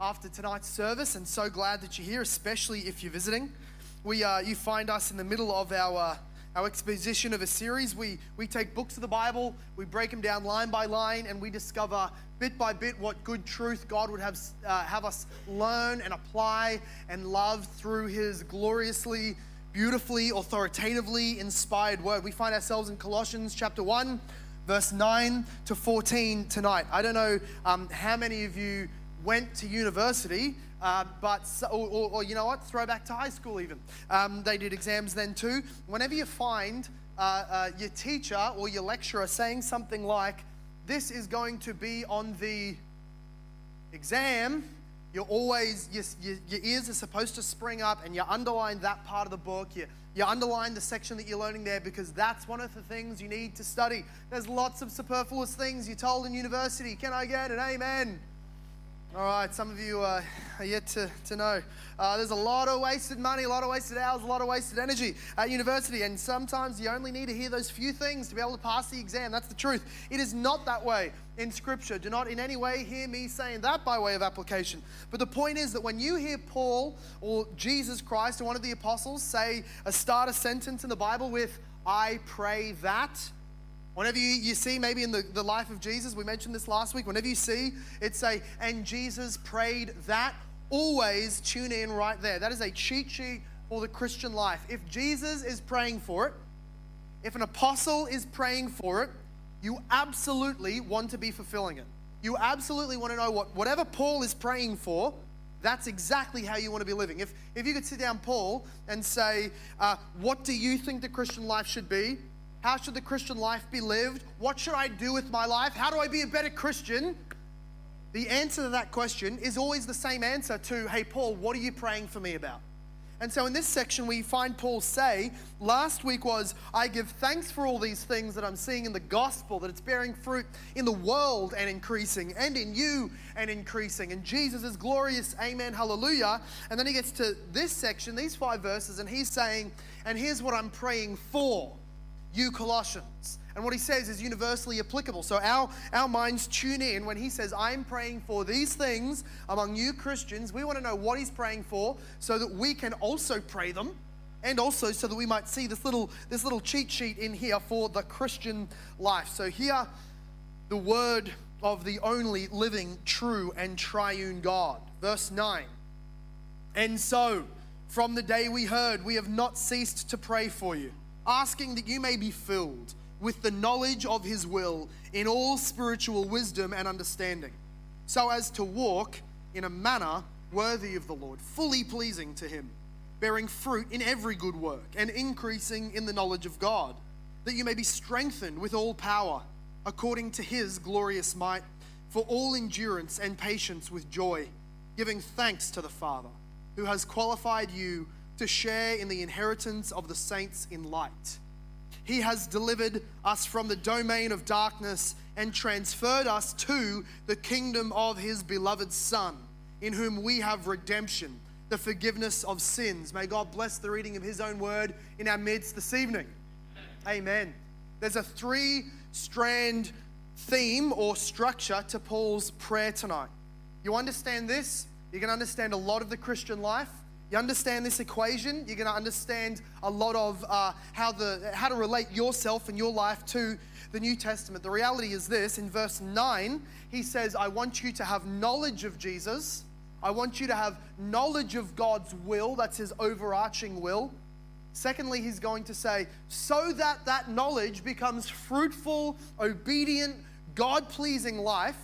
after tonight's service, and so glad that you're here, especially if you're visiting. We, uh, you find us in the middle of our, uh, our exposition of a series. We, we take books of the Bible, we break them down line by line, and we discover bit by bit what good truth God would have, uh, have us learn and apply and love through His gloriously, beautifully, authoritatively inspired word. We find ourselves in Colossians chapter 1 verse 9 to 14 tonight. I don't know um, how many of you went to university, uh, but or, or, or, you know what, throwback to high school even. Um, they did exams then too. Whenever you find uh, uh, your teacher or your lecturer saying something like, "This is going to be on the exam," you're always your, your, your ears are supposed to spring up, and you underline that part of the book. You you underline the section that you're learning there because that's one of the things you need to study. There's lots of superfluous things you're told in university. Can I get an amen? All right, some of you uh, are yet to, to know. Uh, there's a lot of wasted money, a lot of wasted hours, a lot of wasted energy at university, and sometimes you only need to hear those few things to be able to pass the exam. That's the truth. It is not that way in Scripture. Do not in any way hear me saying that by way of application. But the point is that when you hear Paul or Jesus Christ or one of the apostles say a start a sentence in the Bible with, I pray that, Whenever you, you see, maybe in the, the life of Jesus, we mentioned this last week, whenever you see it say, and Jesus prayed that, always tune in right there. That is a cheat sheet for the Christian life. If Jesus is praying for it, if an apostle is praying for it, you absolutely want to be fulfilling it. You absolutely want to know what whatever Paul is praying for, that's exactly how you want to be living. If, if you could sit down, Paul, and say, uh, What do you think the Christian life should be? How should the Christian life be lived? What should I do with my life? How do I be a better Christian? The answer to that question is always the same answer to, hey, Paul, what are you praying for me about? And so in this section, we find Paul say, last week was, I give thanks for all these things that I'm seeing in the gospel, that it's bearing fruit in the world and increasing, and in you and increasing. And Jesus is glorious, amen, hallelujah. And then he gets to this section, these five verses, and he's saying, and here's what I'm praying for you Colossians. And what he says is universally applicable. So our, our minds tune in when he says, I'm praying for these things among you Christians. We want to know what he's praying for so that we can also pray them. And also so that we might see this little, this little cheat sheet in here for the Christian life. So here, the word of the only living, true, and triune God. Verse 9. And so, from the day we heard, we have not ceased to pray for you asking that you may be filled with the knowledge of his will in all spiritual wisdom and understanding, so as to walk in a manner worthy of the Lord, fully pleasing to him, bearing fruit in every good work and increasing in the knowledge of God, that you may be strengthened with all power according to his glorious might, for all endurance and patience with joy, giving thanks to the Father, who has qualified you to share in the inheritance of the saints in light. He has delivered us from the domain of darkness and transferred us to the kingdom of his beloved Son, in whom we have redemption, the forgiveness of sins. May God bless the reading of his own word in our midst this evening. Amen. There's a three strand theme or structure to Paul's prayer tonight. You understand this? You can understand a lot of the Christian life you understand this equation, you're going to understand a lot of uh, how, the, how to relate yourself and your life to the New Testament. The reality is this in verse 9, he says, I want you to have knowledge of Jesus. I want you to have knowledge of God's will, that's his overarching will. Secondly, he's going to say, so that that knowledge becomes fruitful, obedient, God pleasing life.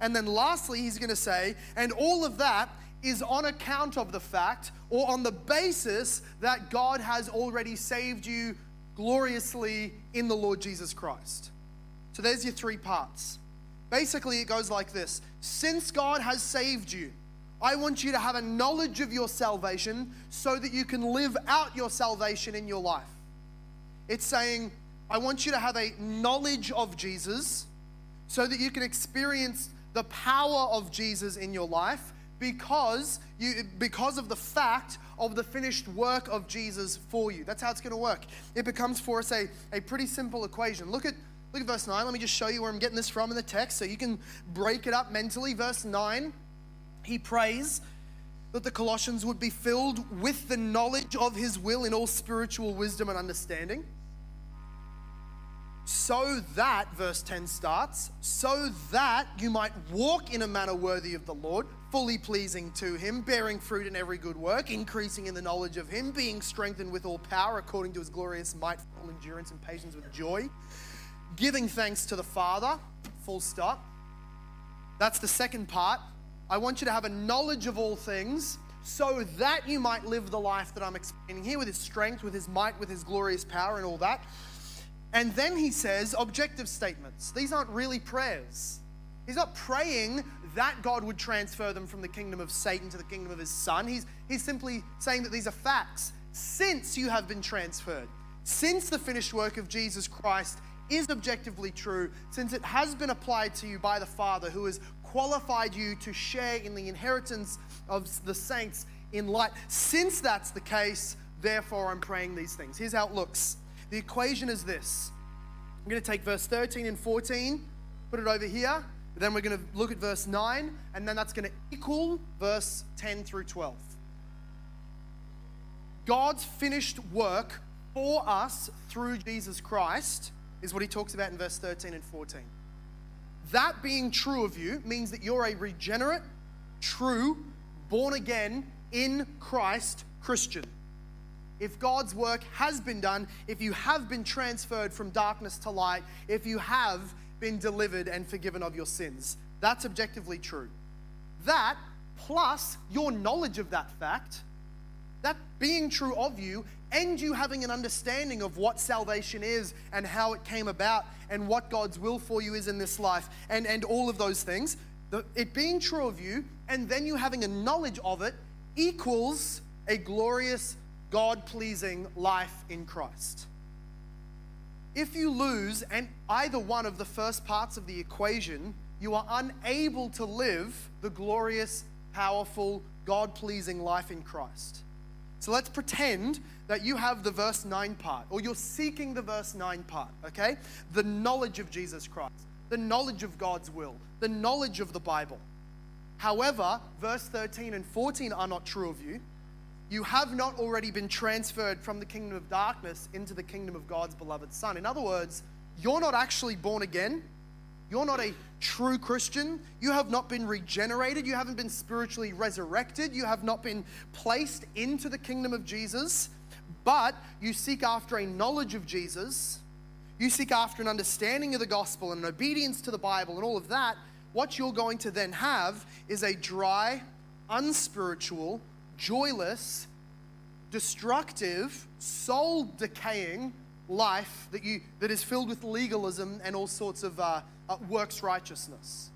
And then lastly, he's going to say, and all of that is on account of the fact or on the basis that God has already saved you gloriously in the Lord Jesus Christ. So there's your three parts. Basically, it goes like this Since God has saved you, I want you to have a knowledge of your salvation so that you can live out your salvation in your life. It's saying, I want you to have a knowledge of Jesus so that you can experience the power of Jesus in your life because you because of the fact of the finished work of Jesus for you. That's how it's going to work. It becomes for us a, a pretty simple equation. Look at look at verse 9. Let me just show you where I'm getting this from in the text so you can break it up mentally. Verse 9 he prays that the Colossians would be filled with the knowledge of his will in all spiritual wisdom and understanding. So that, verse 10 starts, so that you might walk in a manner worthy of the Lord, fully pleasing to him, bearing fruit in every good work, increasing in the knowledge of him, being strengthened with all power according to his glorious might, full endurance and patience with joy, giving thanks to the Father, full stop. That's the second part. I want you to have a knowledge of all things so that you might live the life that I'm explaining here with his strength, with his might, with his glorious power, and all that. And then he says objective statements. These aren't really prayers. He's not praying that God would transfer them from the kingdom of Satan to the kingdom of his son. He's, he's simply saying that these are facts. Since you have been transferred, since the finished work of Jesus Christ is objectively true, since it has been applied to you by the Father who has qualified you to share in the inheritance of the saints in light. Since that's the case, therefore I'm praying these things. Here's how it looks the equation is this I'm going to take verse 13 and 14, put it over here. Then we're going to look at verse 9, and then that's going to equal verse 10 through 12. God's finished work for us through Jesus Christ is what he talks about in verse 13 and 14. That being true of you means that you're a regenerate, true, born again, in Christ Christian. If God's work has been done, if you have been transferred from darkness to light, if you have been delivered and forgiven of your sins, that's objectively true. That, plus your knowledge of that fact, that being true of you, and you having an understanding of what salvation is and how it came about and what God's will for you is in this life and, and all of those things, the, it being true of you, and then you having a knowledge of it equals a glorious, God pleasing life in Christ. If you lose and either one of the first parts of the equation, you are unable to live the glorious, powerful, God pleasing life in Christ. So let's pretend that you have the verse 9 part, or you're seeking the verse 9 part, okay? The knowledge of Jesus Christ, the knowledge of God's will, the knowledge of the Bible. However, verse 13 and 14 are not true of you. You have not already been transferred from the kingdom of darkness into the kingdom of God's beloved Son. In other words, you're not actually born again. You're not a true Christian. You have not been regenerated. You haven't been spiritually resurrected. You have not been placed into the kingdom of Jesus. But you seek after a knowledge of Jesus. You seek after an understanding of the gospel and an obedience to the Bible and all of that. What you're going to then have is a dry, unspiritual, joyless, destructive, soul decaying life that, you, that is filled with legalism and all sorts of uh, uh, works righteousness.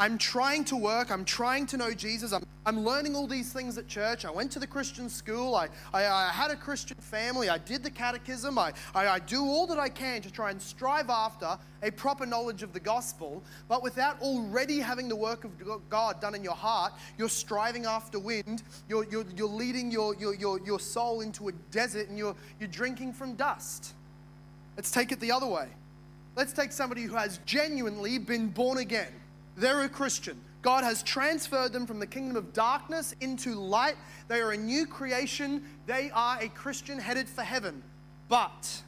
I'm trying to work. I'm trying to know Jesus. I'm, I'm learning all these things at church. I went to the Christian school. I, I, I had a Christian family. I did the catechism. I, I, I do all that I can to try and strive after a proper knowledge of the gospel. But without already having the work of God done in your heart, you're striving after wind. You're, you're, you're leading your, your, your, your soul into a desert and you're, you're drinking from dust. Let's take it the other way. Let's take somebody who has genuinely been born again they're a Christian. God has transferred them from the kingdom of darkness into light. They are a new creation. They are a Christian headed for heaven. But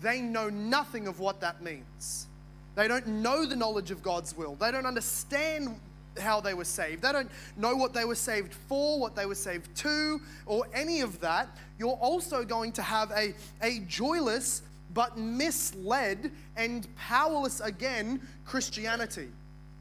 they know nothing of what that means. They don't know the knowledge of God's will. They don't understand how they were saved. They don't know what they were saved for, what they were saved to, or any of that. You're also going to have a, a joyless but misled and powerless again Christianity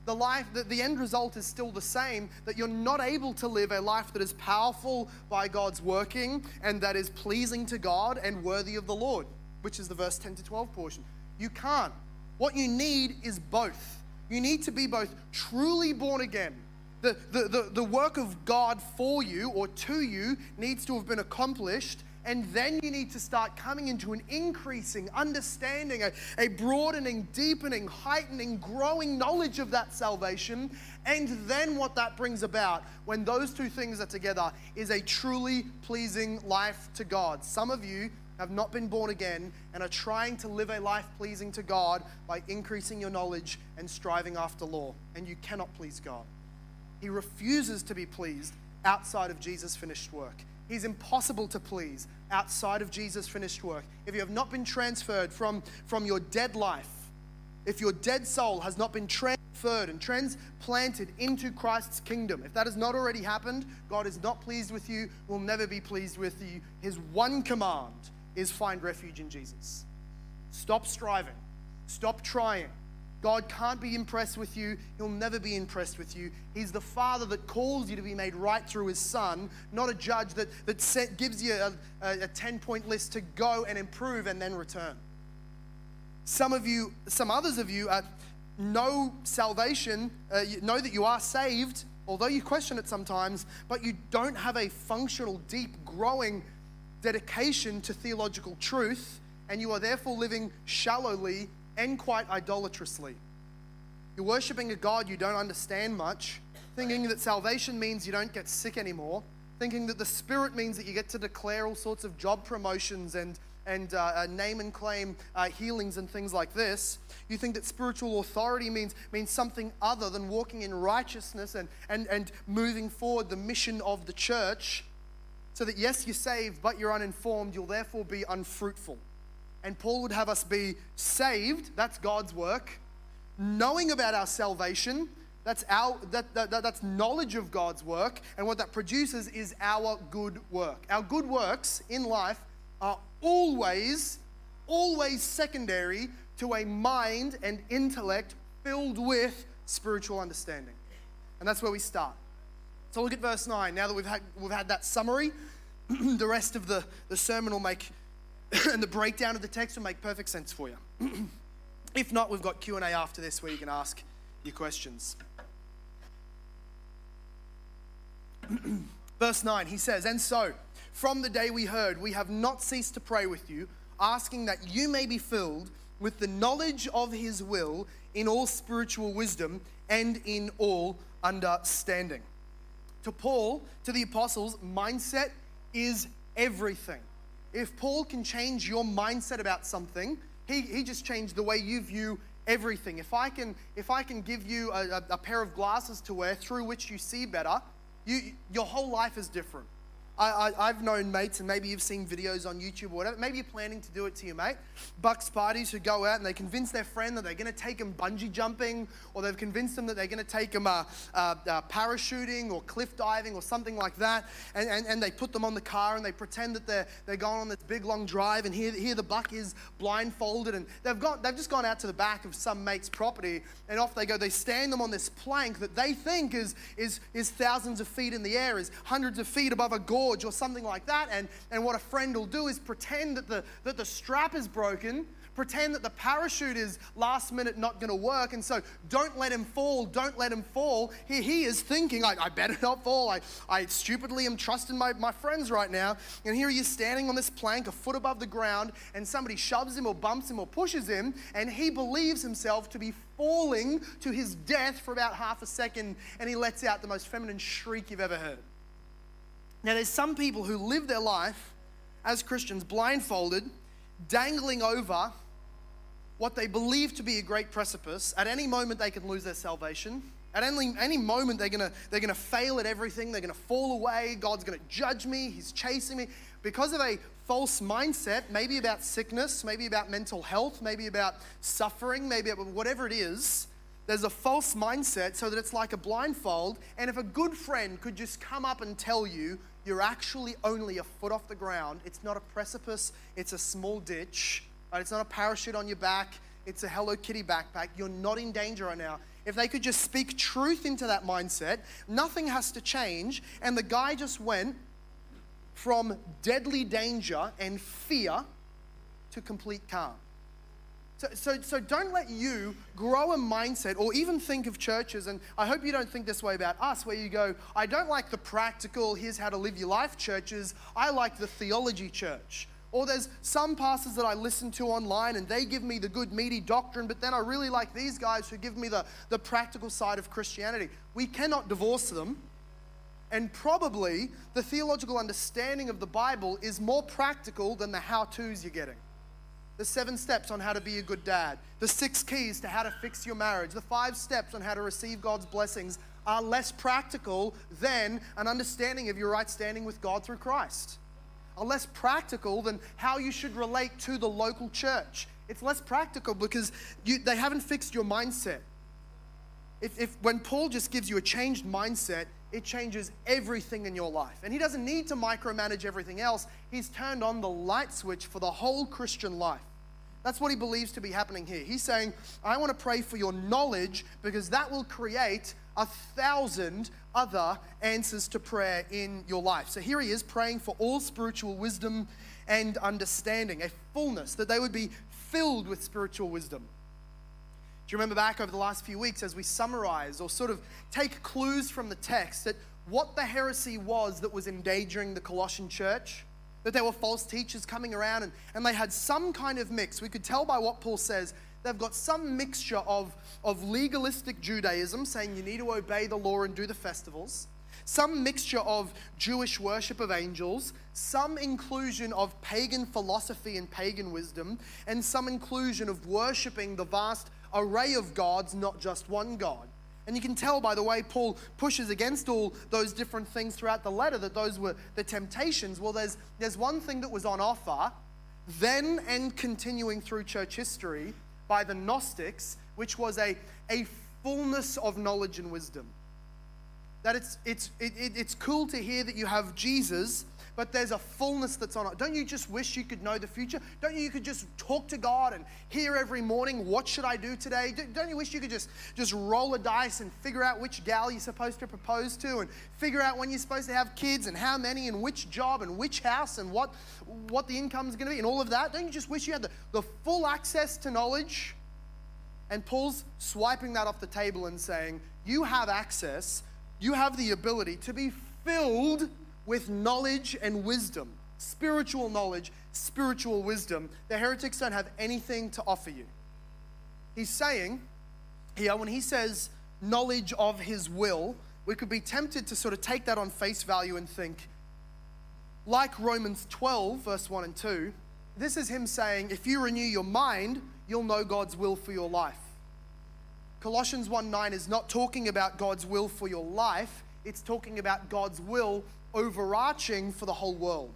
the life, the, the end result is still the same that you're not able to live a life that is powerful by God's working and that is pleasing to God and worthy of the Lord, which is the verse 10 to 12 portion. You can't. What you need is both. You need to be both truly born again. The, the, the, the work of God for you or to you needs to have been accomplished and then you need to start coming into an increasing understanding, a, a broadening, deepening, heightening, growing knowledge of that salvation. And then what that brings about when those two things are together is a truly pleasing life to God. Some of you have not been born again and are trying to live a life pleasing to God by increasing your knowledge and striving after law. And you cannot please God. He refuses to be pleased outside of Jesus' finished work. He's impossible to please outside of Jesus' finished work. If you have not been transferred from, from your dead life, if your dead soul has not been transferred and transplanted into Christ's kingdom, if that has not already happened, God is not pleased with you, will never be pleased with you. His one command is find refuge in Jesus. Stop striving, stop trying. God can't be impressed with you. He'll never be impressed with you. He's the Father that calls you to be made right through His Son, not a judge that, that set, gives you a, a, a 10 point list to go and improve and then return. Some of you, some others of you, know salvation, uh, you know that you are saved, although you question it sometimes, but you don't have a functional, deep, growing dedication to theological truth, and you are therefore living shallowly and quite idolatrously. You're worshiping a God you don't understand much, thinking that salvation means you don't get sick anymore, thinking that the Spirit means that you get to declare all sorts of job promotions and, and uh, uh, name and claim uh, healings and things like this. You think that spiritual authority means, means something other than walking in righteousness and, and, and moving forward the mission of the church. So that, yes, you're saved, but you're uninformed, you'll therefore be unfruitful. And Paul would have us be saved, that's God's work. Knowing about our salvation, that's, our, that, that, that's knowledge of God's work. And what that produces is our good work. Our good works in life are always, always secondary to a mind and intellect filled with spiritual understanding. And that's where we start. So look at verse 9. Now that we've had, we've had that summary, the rest of the, the sermon will make and the breakdown of the text will make perfect sense for you. if not, we've got Q&A after this where you can ask your questions. Verse 9, he says, And so, from the day we heard, we have not ceased to pray with you, asking that you may be filled with the knowledge of his will in all spiritual wisdom and in all understanding. To Paul, to the apostles, mindset is everything. If Paul can change your mindset about something, he, he just changed the way you view everything. If I can, if I can give you a, a, a pair of glasses to wear through which you see better, you, your whole life is different. I, have known mates, and maybe you've seen videos on YouTube or whatever. Maybe you're planning to do it to your mate. Bucks parties who go out and they convince their friend that they're going to take them bungee jumping, or they've convinced them that they're going to take them uh, uh, uh, parachuting or cliff diving or something like that. And, and, and they put them on the car and they pretend that they're, they're going on this big long drive. And here, here the buck is blindfolded. And they've, got, they've just gone out to the back of some mate's property and off they go. They stand them on this plank that they think is, is, is thousands of feet in the air, is hundreds of feet above a gorge or something like that. And, and what a friend will do is pretend that the, that the strap is broken, pretend that the parachute is last minute not going to work. And so don't let him fall, don't let him fall. He, he is thinking, I, I better not fall. I, I stupidly am trusting my, my friends right now. And here he is standing on this plank a foot above the ground, and somebody shoves him or bumps him or pushes him, and he believes himself to be falling to his death for about half a second, and he lets out the most feminine shriek you've ever heard. Now, there's some people who live their life as Christians blindfolded, dangling over what they believe to be a great precipice. At any moment, they can lose their salvation. At any, any moment, they're gonna, they're gonna fail at everything. They're gonna fall away. God's gonna judge me. He's chasing me. Because of a false mindset, maybe about sickness, maybe about mental health, maybe about suffering, maybe about whatever it is, there's a false mindset so that it's like a blindfold. And if a good friend could just come up and tell you you're actually only a foot off the ground, it's not a precipice, it's a small ditch, right? it's not a parachute on your back, it's a Hello Kitty backpack. You're not in danger right now. If they could just speak truth into that mindset, nothing has to change. And the guy just went from deadly danger and fear to complete calm. So, so, so don't let you grow a mindset or even think of churches, and I hope you don't think this way about us, where you go, I don't like the practical, here's how to live your life churches, I like the theology church. Or there's some pastors that I listen to online and they give me the good, meaty doctrine, but then I really like these guys who give me the, the practical side of Christianity. We cannot divorce them. And probably the theological understanding of the Bible is more practical than the how to's you're getting the seven steps on how to be a good dad, the six keys to how to fix your marriage, the five steps on how to receive God's blessings are less practical than an understanding of your right standing with God through Christ. Are less practical than how you should relate to the local church. It's less practical because you, they haven't fixed your mindset. If, if when Paul just gives you a changed mindset, it changes everything in your life. And he doesn't need to micromanage everything else. He's turned on the light switch for the whole Christian life. That's what he believes to be happening here. He's saying, I want to pray for your knowledge because that will create a thousand other answers to prayer in your life. So here he is praying for all spiritual wisdom and understanding, a fullness, that they would be filled with spiritual wisdom. Do you remember back over the last few weeks as we summarize or sort of take clues from the text that what the heresy was that was endangering the Colossian church? That there were false teachers coming around and, and they had some kind of mix. We could tell by what Paul says. They've got some mixture of, of legalistic Judaism, saying you need to obey the law and do the festivals, some mixture of Jewish worship of angels, some inclusion of pagan philosophy and pagan wisdom, and some inclusion of worshiping the vast array of gods, not just one God. And you can tell by the way Paul pushes against all those different things throughout the letter that those were the temptations. Well, there's, there's one thing that was on offer then and continuing through church history by the Gnostics, which was a, a fullness of knowledge and wisdom. That it's, it's, it, it, it's cool to hear that you have Jesus but there's a fullness that's on it. Don't you just wish you could know the future? Don't you, you could just talk to God and hear every morning, what should I do today? Don't you wish you could just, just roll a dice and figure out which gal you're supposed to propose to and figure out when you're supposed to have kids and how many and which job and which house and what, what the income is going to be and all of that? Don't you just wish you had the, the full access to knowledge? And Paul's swiping that off the table and saying, You have access, you have the ability to be filled with knowledge and wisdom, spiritual knowledge, spiritual wisdom. The heretics don't have anything to offer you. He's saying here, when he says knowledge of his will, we could be tempted to sort of take that on face value and think, like Romans 12, verse 1 and 2, this is him saying, if you renew your mind, you'll know God's will for your life. Colossians 1 9 is not talking about God's will for your life, it's talking about God's will overarching for the whole world.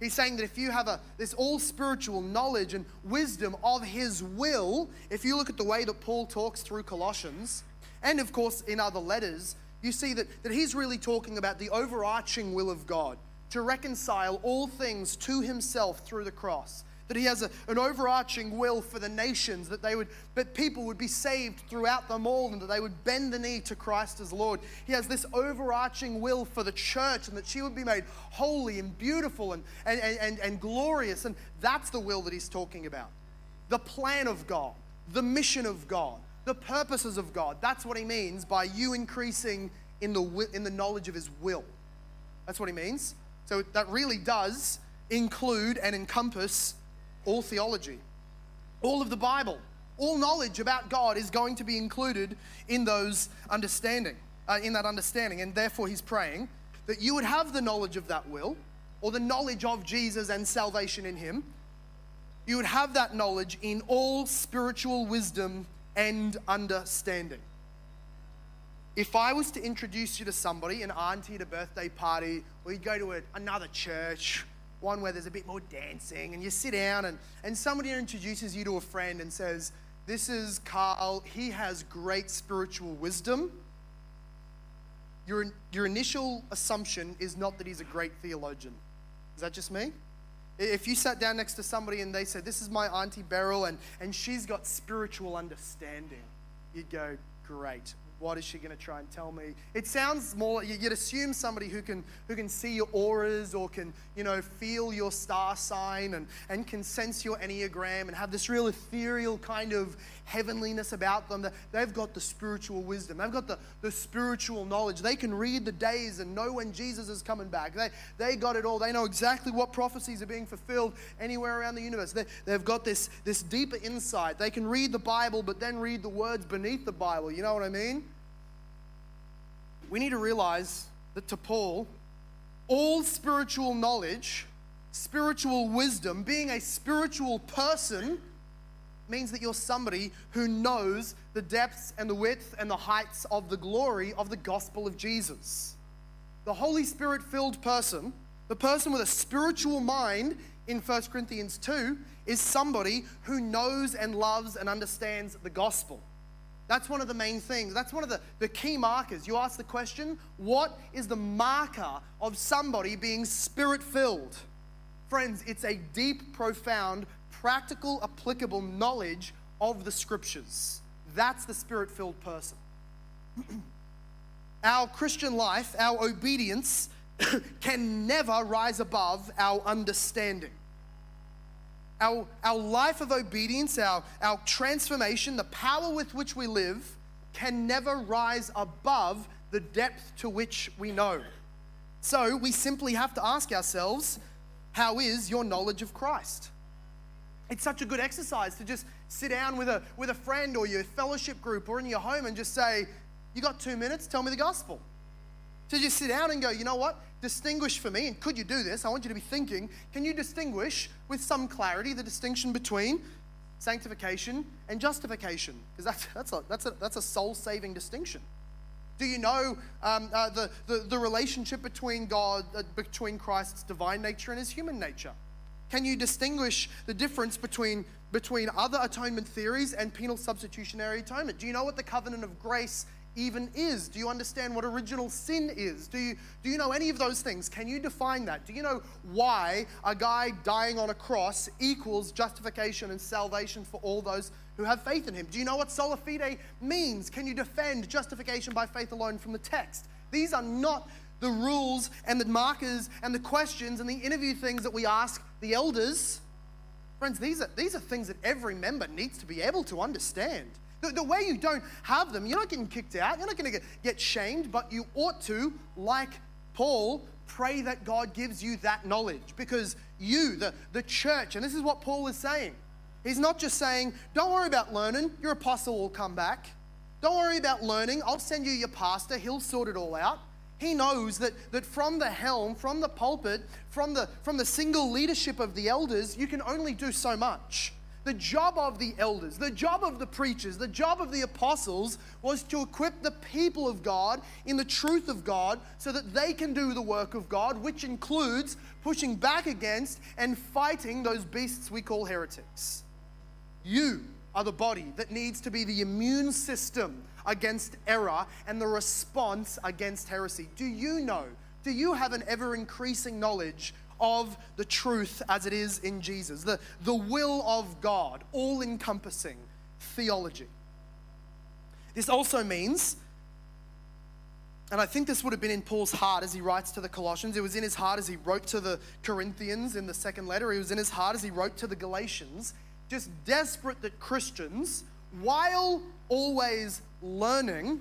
He's saying that if you have a, this all spiritual knowledge and wisdom of His will, if you look at the way that Paul talks through Colossians, and of course in other letters, you see that, that he's really talking about the overarching will of God to reconcile all things to Himself through the cross that he has a, an overarching will for the nations, that they would, that people would be saved throughout them all, and that they would bend the knee to Christ as Lord. He has this overarching will for the church, and that she would be made holy and beautiful and, and, and, and glorious. And that's the will that he's talking about. The plan of God, the mission of God, the purposes of God. That's what he means by you increasing in the, in the knowledge of his will. That's what he means. So that really does include and encompass all theology, all of the Bible, all knowledge about God is going to be included in those understanding, uh, in that understanding. And therefore, he's praying that you would have the knowledge of that will, or the knowledge of Jesus and salvation in him. You would have that knowledge in all spiritual wisdom and understanding. If I was to introduce you to somebody, an auntie at a birthday party, or you'd go to a, another church, one where there's a bit more dancing, and you sit down and, and somebody introduces you to a friend and says, This is Carl, he has great spiritual wisdom. Your, your initial assumption is not that he's a great theologian. Is that just me? If you sat down next to somebody and they said, This is my Auntie Beryl, and, and she's got spiritual understanding, you'd go, Great what is she going to try and tell me? It sounds more, you'd assume somebody who can, who can see your auras or can, you know, feel your star sign and, and can sense your Enneagram and have this real ethereal kind of heavenliness about them. They've got the spiritual wisdom. They've got the, the spiritual knowledge. They can read the days and know when Jesus is coming back. They, they got it all. They know exactly what prophecies are being fulfilled anywhere around the universe. They, they've got this, this deeper insight. They can read the Bible, but then read the words beneath the Bible. You know what I mean? we need to realize that to Paul, all spiritual knowledge, spiritual wisdom, being a spiritual person, means that you're somebody who knows the depths and the width and the heights of the glory of the gospel of Jesus. The Holy Spirit filled person, the person with a spiritual mind in 1 Corinthians 2, is somebody who knows and loves and understands the gospel. That's one of the main things. That's one of the, the key markers. You ask the question, what is the marker of somebody being spirit filled? Friends, it's a deep, profound, practical, applicable knowledge of the scriptures. That's the spirit filled person. our Christian life, our obedience, can never rise above our understanding. Our, our life of obedience, our, our transformation, the power with which we live, can never rise above the depth to which we know. So we simply have to ask ourselves how is your knowledge of Christ? It's such a good exercise to just sit down with a, with a friend or your fellowship group or in your home and just say, You got two minutes? Tell me the gospel. To just sit down and go, You know what? distinguish for me, and could you do this? I want you to be thinking, can you distinguish with some clarity the distinction between sanctification and justification? Because that's, that's a, that's a, that's a soul saving distinction. Do you know um, uh, the, the, the, relationship between God, uh, between Christ's divine nature and his human nature? Can you distinguish the difference between, between other atonement theories and penal substitutionary atonement? Do you know what the covenant of grace even is? Do you understand what original sin is? Do you, do you know any of those things? Can you define that? Do you know why a guy dying on a cross equals justification and salvation for all those who have faith in him? Do you know what sola fide means? Can you defend justification by faith alone from the text? These are not the rules and the markers and the questions and the interview things that we ask the elders. Friends, these are, these are things that every member needs to be able to understand. The, the way you don't have them, you're not getting kicked out, you're not going to get, get shamed, but you ought to, like Paul, pray that God gives you that knowledge because you, the, the church, and this is what Paul is saying. He's not just saying, don't worry about learning, your apostle will come back. Don't worry about learning, I'll send you your pastor, he'll sort it all out. He knows that, that from the helm, from the pulpit, from the, from the single leadership of the elders, you can only do so much. The job of the elders, the job of the preachers, the job of the apostles was to equip the people of God in the truth of God so that they can do the work of God, which includes pushing back against and fighting those beasts we call heretics. You are the body that needs to be the immune system against error and the response against heresy. Do you know? Do you have an ever increasing knowledge of the truth as it is in Jesus, the, the will of God, all encompassing theology. This also means, and I think this would have been in Paul's heart as he writes to the Colossians, it was in his heart as he wrote to the Corinthians in the second letter, it was in his heart as he wrote to the Galatians, just desperate that Christians, while always learning,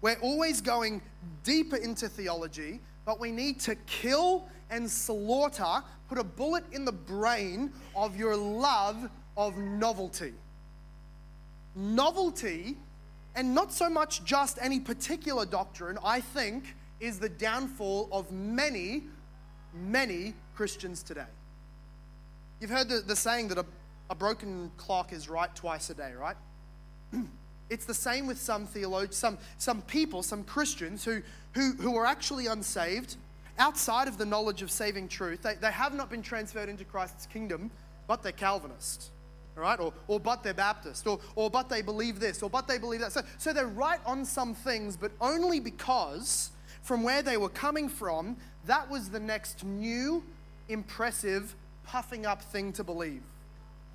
we're always going deeper into theology, but we need to kill and slaughter, put a bullet in the brain of your love of novelty. Novelty, and not so much just any particular doctrine, I think, is the downfall of many, many Christians today. You've heard the, the saying that a, a broken clock is right twice a day, right? it's the same with some theologians, some, some people, some Christians who, who, who are actually unsaved, outside of the knowledge of saving truth, they, they have not been transferred into Christ's kingdom, but they're Calvinist. Right, or, or but they're Baptist, or, or but they believe this, or but they believe that. So, so they're right on some things, but only because from where they were coming from, that was the next new, impressive, puffing up thing to believe.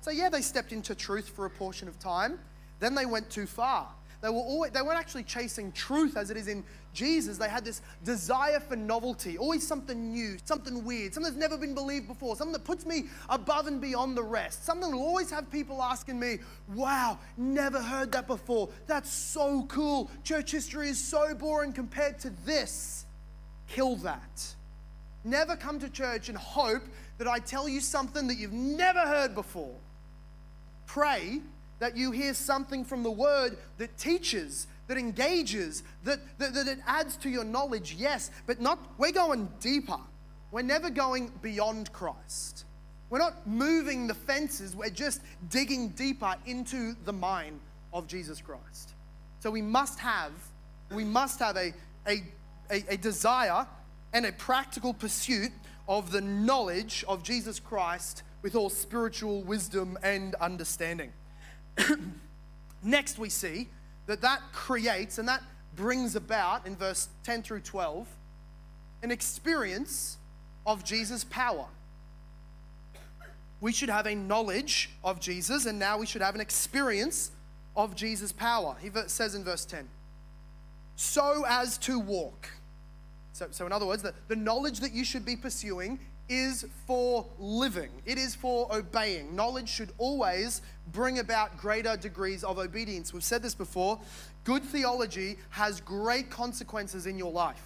So, yeah, they stepped into truth for a portion of time, then they went too far. They, were always, they weren't actually chasing truth as it is in Jesus. They had this desire for novelty, always something new, something weird, something that's never been believed before, something that puts me above and beyond the rest. Something that will always have people asking me, wow, never heard that before. That's so cool. Church history is so boring compared to this. Kill that. Never come to church and hope that I tell you something that you've never heard before. Pray that you hear something from the word that teaches, that engages, that, that, that it adds to your knowledge, yes, but not, we're going deeper. We're never going beyond Christ. We're not moving the fences, we're just digging deeper into the mind of Jesus Christ. So we must have, we must have a, a, a, a desire and a practical pursuit of the knowledge of Jesus Christ with all spiritual wisdom and understanding. Next, we see that that creates and that brings about in verse 10 through 12 an experience of Jesus' power. We should have a knowledge of Jesus, and now we should have an experience of Jesus' power. He says in verse 10 so as to walk. So, so in other words, the, the knowledge that you should be pursuing is for living, it is for obeying. Knowledge should always bring about greater degrees of obedience. We've said this before good theology has great consequences in your life.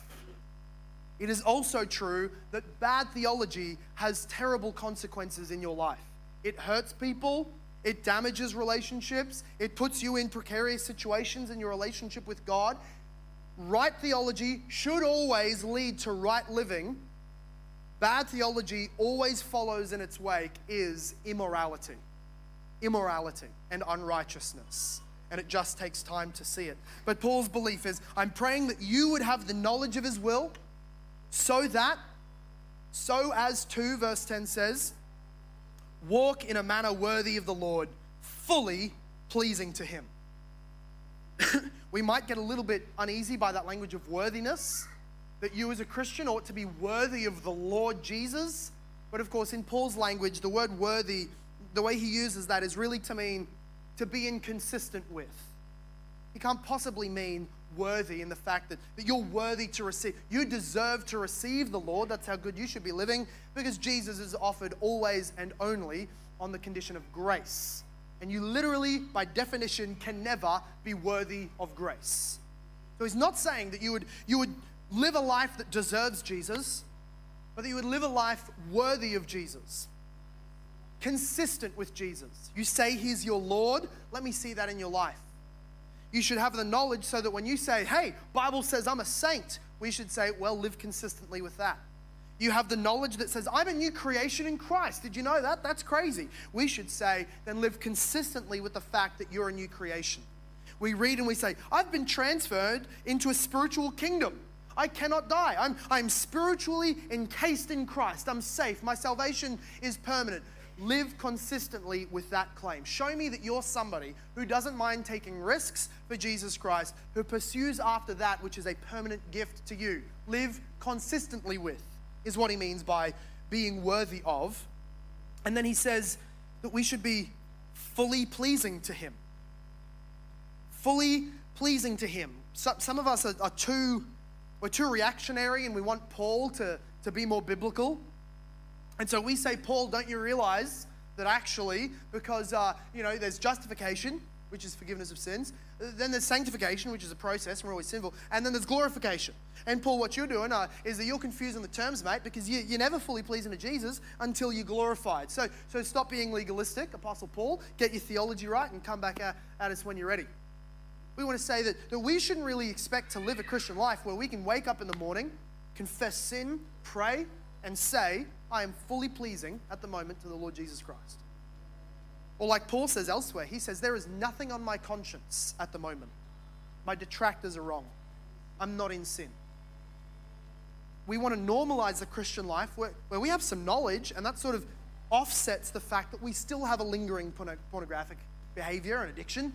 It is also true that bad theology has terrible consequences in your life. It hurts people, it damages relationships, it puts you in precarious situations in your relationship with God. Right theology should always lead to right living bad theology always follows in its wake is immorality. Immorality and unrighteousness. And it just takes time to see it. But Paul's belief is I'm praying that you would have the knowledge of his will so that, so as to, verse 10 says, walk in a manner worthy of the Lord, fully pleasing to him. we might get a little bit uneasy by that language of worthiness that you as a Christian ought to be worthy of the Lord Jesus. But of course, in Paul's language, the word worthy, the way he uses that is really to mean to be inconsistent with. He can't possibly mean worthy in the fact that, that you're worthy to receive. You deserve to receive the Lord. That's how good you should be living because Jesus is offered always and only on the condition of grace. And you literally, by definition, can never be worthy of grace. So he's not saying that you would, you would live a life that deserves Jesus, but that you would live a life worthy of Jesus, consistent with Jesus. You say He's your Lord, let me see that in your life. You should have the knowledge so that when you say, hey, Bible says I'm a saint, we should say, well, live consistently with that. You have the knowledge that says, I'm a new creation in Christ. Did you know that? That's crazy. We should say, then live consistently with the fact that you're a new creation. We read and we say, I've been transferred into a spiritual kingdom. I cannot die. I'm, I'm spiritually encased in Christ. I'm safe. My salvation is permanent. Live consistently with that claim. Show me that you're somebody who doesn't mind taking risks for Jesus Christ, who pursues after that which is a permanent gift to you. Live consistently with, is what he means by being worthy of. And then he says that we should be fully pleasing to him. Fully pleasing to him. Some some of us are, are too we're too reactionary and we want Paul to, to be more biblical. And so we say, Paul, don't you realize that actually, because, uh, you know, there's justification, which is forgiveness of sins, then there's sanctification, which is a process, and we're always sinful, and then there's glorification. And Paul, what you're doing uh, is that you're confusing the terms, mate, because you, are never fully pleasing to Jesus until you're glorified. So, so stop being legalistic, Apostle Paul, get your theology right, and come back at, at us when you're ready. We want to say that, that we shouldn't really expect to live a Christian life where we can wake up in the morning, confess sin, pray, and say, I am fully pleasing at the moment to the Lord Jesus Christ. Or, like Paul says elsewhere, he says, There is nothing on my conscience at the moment. My detractors are wrong. I'm not in sin. We want to normalize the Christian life where, where we have some knowledge, and that sort of offsets the fact that we still have a lingering pornographic behavior and addiction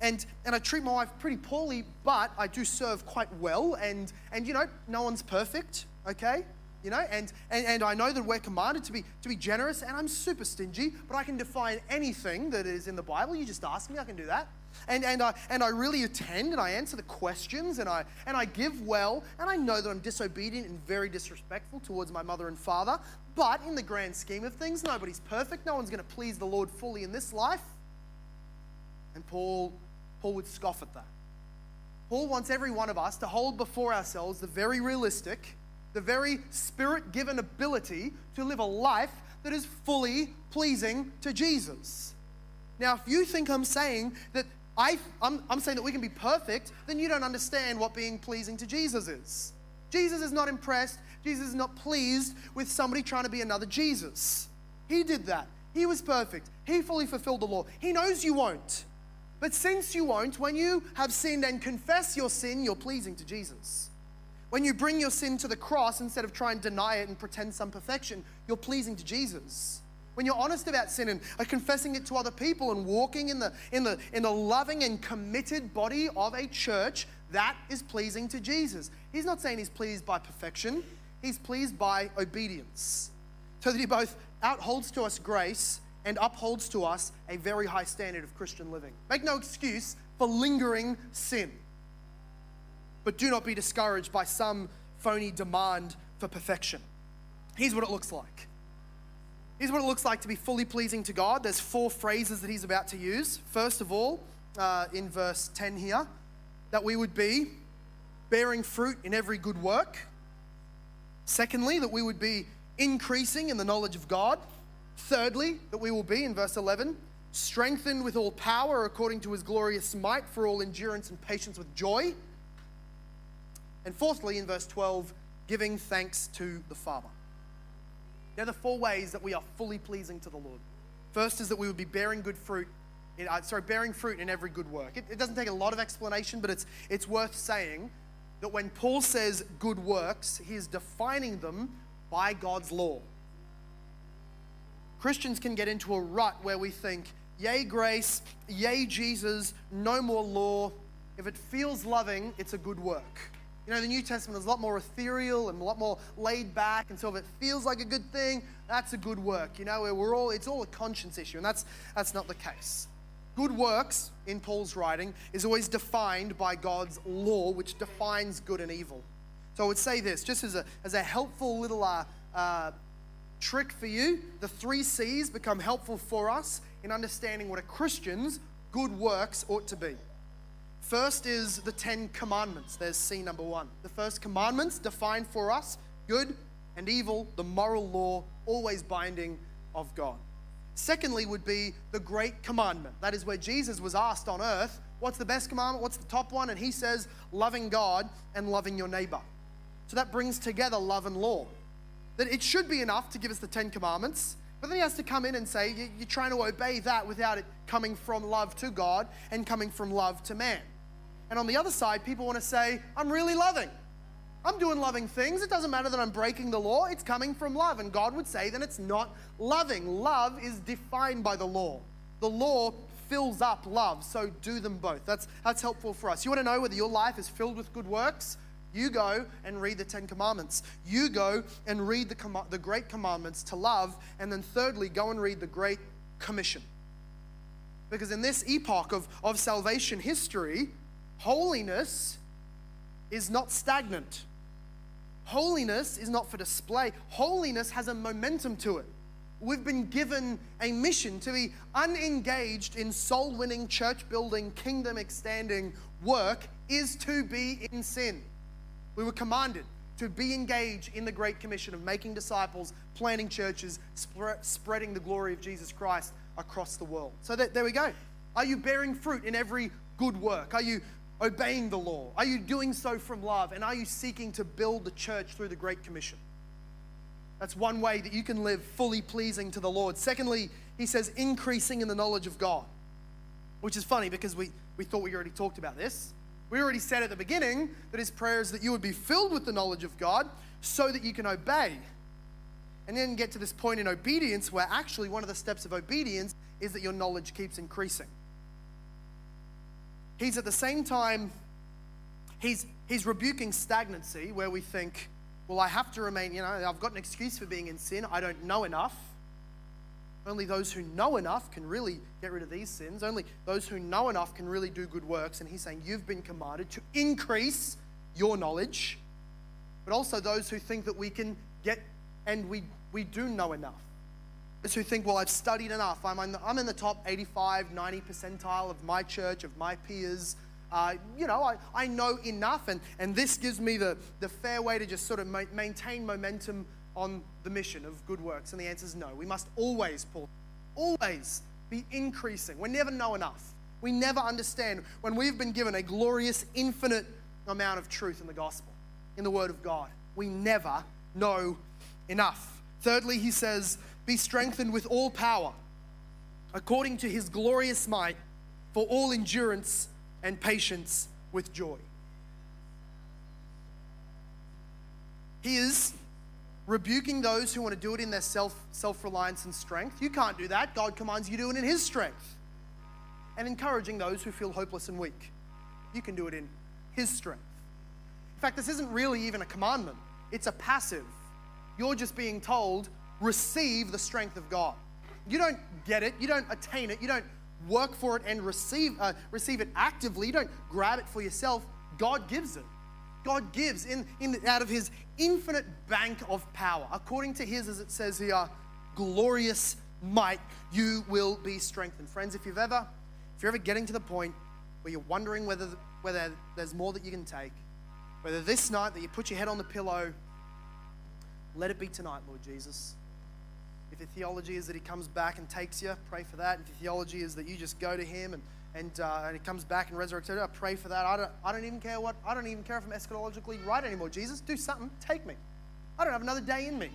and, and I treat my wife pretty poorly, but I do serve quite well. And, and you know, no one's perfect, okay? You know, and, and, and I know that we're commanded to be, to be generous, and I'm super stingy, but I can define anything that is in the Bible. You just ask me, I can do that. And, and, I, and I really attend and I answer the questions and I, and I give well, and I know that I'm disobedient and very disrespectful towards my mother and father. But in the grand scheme of things, nobody's perfect. No one's going to please the Lord fully in this life. And Paul Paul would scoff at that. Paul wants every one of us to hold before ourselves the very realistic, the very spirit given ability to live a life that is fully pleasing to Jesus. Now, if you think I'm saying that I, I'm saying that we can be perfect, then you don't understand what being pleasing to Jesus is. Jesus is not impressed, Jesus is not pleased with somebody trying to be another Jesus. He did that. He was perfect. He fully fulfilled the law. He knows you won't. But since you won't, when you have sinned and confess your sin, you're pleasing to Jesus. When you bring your sin to the cross instead of trying to deny it and pretend some perfection, you're pleasing to Jesus. When you're honest about sin and are confessing it to other people and walking in the, in, the, in the loving and committed body of a church, that is pleasing to Jesus. He's not saying he's pleased by perfection, he's pleased by obedience. So that he both outholds to us grace and upholds to us a very high standard of Christian living. Make no excuse for lingering sin. But do not be discouraged by some phony demand for perfection. Here's what it looks like. Here's what it looks like to be fully pleasing to God. There's four phrases that he's about to use. First of all, uh, in verse 10 here, that we would be bearing fruit in every good work. Secondly, that we would be increasing in the knowledge of God. Thirdly, that we will be, in verse 11, strengthened with all power according to his glorious might for all endurance and patience with joy. And fourthly, in verse 12, giving thanks to the Father. They're the four ways that we are fully pleasing to the Lord. First is that we would be bearing good fruit, in, uh, sorry, bearing fruit in every good work. It, it doesn't take a lot of explanation, but it's, it's worth saying that when Paul says good works, he is defining them by God's law. Christians can get into a rut where we think, yay, grace, yay, Jesus, no more law. If it feels loving, it's a good work. You know, the New Testament is a lot more ethereal and a lot more laid back, and so if it feels like a good thing, that's a good work. You know, we're all, it's all a conscience issue, and that's, that's not the case. Good works, in Paul's writing, is always defined by God's law, which defines good and evil. So I would say this, just as a, as a helpful little uh, uh, trick for you, the three C's become helpful for us in understanding what a Christian's good works ought to be. First is the Ten Commandments. There's C number one. The first commandments define for us good and evil, the moral law, always binding of God. Secondly, would be the Great Commandment. That is where Jesus was asked on earth, What's the best commandment? What's the top one? And he says, Loving God and loving your neighbor. So that brings together love and law that it should be enough to give us the Ten Commandments, but then he has to come in and say, You're trying to obey that without it coming from love to God and coming from love to man. And on the other side, people want to say, I'm really loving. I'm doing loving things. It doesn't matter that I'm breaking the law, it's coming from love. And God would say, then it's not loving. Love is defined by the law. The law fills up love, so do them both. That's, that's helpful for us. You want to know whether your life is filled with good works? You go and read the Ten Commandments. You go and read the, com- the Great Commandments to love. And then, thirdly, go and read the Great Commission. Because in this epoch of, of salvation history, holiness is not stagnant. Holiness is not for display. Holiness has a momentum to it. We've been given a mission to be unengaged in soul winning, church building, kingdom extending work, is to be in sin. We were commanded to be engaged in the Great Commission of making disciples, planting churches, sp- spreading the glory of Jesus Christ across the world. So that, there we go. Are you bearing fruit in every good work? Are you obeying the law? Are you doing so from love? And are you seeking to build the church through the Great Commission? That's one way that you can live fully pleasing to the Lord. Secondly, he says increasing in the knowledge of God, which is funny because we, we thought we already talked about this. We already said at the beginning that his prayer is that you would be filled with the knowledge of God so that you can obey. And then get to this point in obedience where actually one of the steps of obedience is that your knowledge keeps increasing. He's at the same time, he's, he's rebuking stagnancy where we think, well, I have to remain, you know, I've got an excuse for being in sin. I don't know enough. Only those who know enough can really get rid of these sins. Only those who know enough can really do good works. And he's saying, You've been commanded to increase your knowledge, but also those who think that we can get, and we, we do know enough. Those who think, Well, I've studied enough. I'm in the, I'm in the top 85, 90 percentile of my church, of my peers. Uh, you know, I, I know enough, and, and this gives me the, the fair way to just sort of ma- maintain momentum on the mission of good works? And the answer is no. We must always, Paul, always be increasing. We never know enough. We never understand when we've been given a glorious, infinite amount of truth in the gospel, in the Word of God. We never know enough. Thirdly, he says, Be strengthened with all power, according to his glorious might, for all endurance and patience with joy. He is rebuking those who want to do it in their self self reliance and strength. You can't do that. God commands you do it in His strength. And encouraging those who feel hopeless and weak. You can do it in His strength. In fact, this isn't really even a commandment, it's a passive. You're just being told, receive the strength of God. You don't get it, you don't attain it, you don't work for it and receive, uh, receive it actively, you don't grab it for yourself. God gives it. God gives in, in, out of his infinite bank of power. According to his, as it says here, glorious might, you will be strengthened. Friends, if you've ever, if you're ever getting to the point where you're wondering whether, whether there's more that you can take, whether this night that you put your head on the pillow, let it be tonight, Lord Jesus. If your theology is that he comes back and takes you, pray for that. If your theology is that you just go to him and and, uh, and he comes back and resurrects. I pray for that. I don't, I don't even care what, I don't even care if I'm eschatologically right anymore. Jesus, do something. Take me. I don't have another day in me.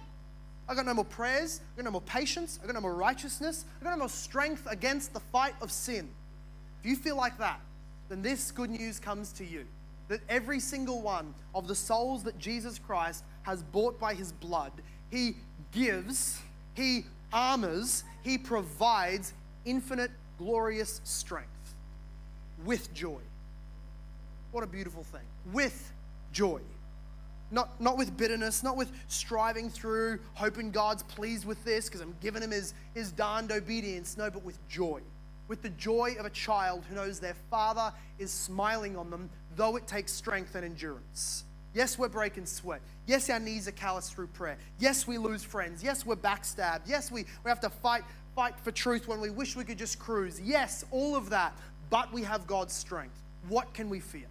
I got no more prayers. I got no more patience. I got no more righteousness. I got no more strength against the fight of sin. If you feel like that, then this good news comes to you that every single one of the souls that Jesus Christ has bought by his blood, he gives, he armors, he provides infinite, glorious strength with joy. What a beautiful thing. With joy. Not, not with bitterness, not with striving through, hoping God's pleased with this because I'm giving him his, his darned obedience. No, but with joy. With the joy of a child who knows their father is smiling on them, though it takes strength and endurance. Yes, we're breaking sweat. Yes, our knees are calloused through prayer. Yes, we lose friends. Yes, we're backstabbed. Yes, we, we have to fight, fight for truth when we wish we could just cruise. Yes, all of that but we have God's strength. What can we fear?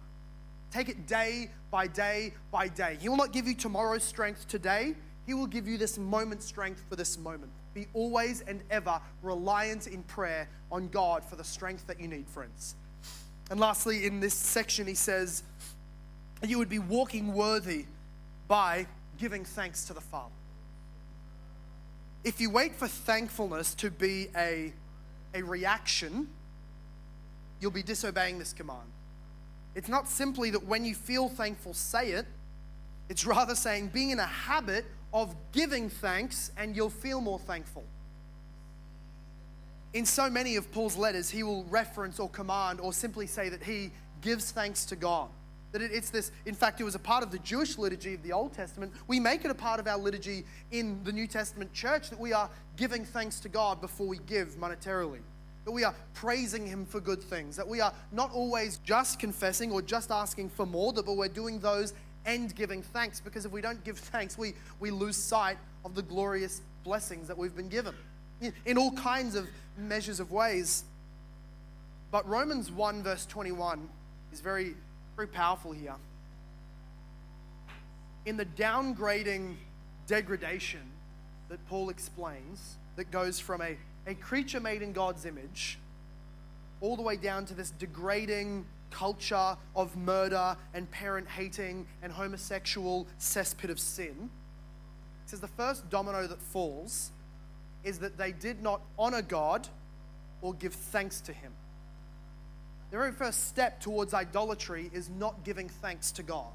Take it day by day by day. He will not give you tomorrow's strength today, He will give you this moment's strength for this moment. Be always and ever reliant in prayer on God for the strength that you need, friends. And lastly, in this section, he says, You would be walking worthy by giving thanks to the Father. If you wait for thankfulness to be a, a reaction, you'll be disobeying this command. It's not simply that when you feel thankful, say it. It's rather saying being in a habit of giving thanks and you'll feel more thankful. In so many of Paul's letters, he will reference or command or simply say that he gives thanks to God. That it's this, in fact, it was a part of the Jewish liturgy of the Old Testament. We make it a part of our liturgy in the New Testament church that we are giving thanks to God before we give monetarily that we are praising Him for good things, that we are not always just confessing or just asking for more, but we're doing those and giving thanks. Because if we don't give thanks, we, we lose sight of the glorious blessings that we've been given in all kinds of measures of ways. But Romans 1, verse 21, is very, very powerful here. In the downgrading degradation that Paul explains, that goes from a a creature made in God's image, all the way down to this degrading culture of murder and parent hating and homosexual cesspit of sin. Says the first domino that falls is that they did not honor God or give thanks to Him. The very first step towards idolatry is not giving thanks to God.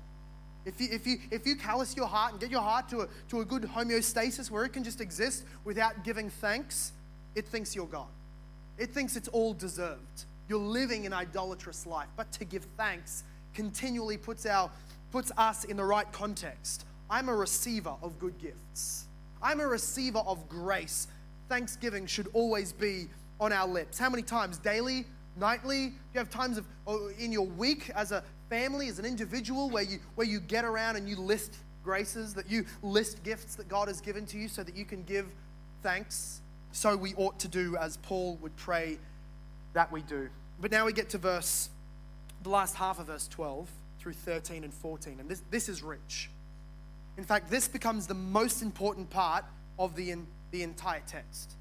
If you, if, you, if you callous your heart and get your heart to a, to a good homeostasis where it can just exist without giving thanks, it thinks you're God. It thinks it's all deserved. You're living an idolatrous life. But to give thanks continually puts, our, puts us in the right context. I'm a receiver of good gifts, I'm a receiver of grace. Thanksgiving should always be on our lips. How many times? Daily? Nightly? You have times of oh, in your week as a family, as an individual, where you where you get around and you list graces, that you list gifts that God has given to you so that you can give thanks? so we ought to do as Paul would pray that we do. But now we get to verse, the last half of verse 12 through 13 and 14, and this, this is rich. In fact, this becomes the most important part of the, in, the entire text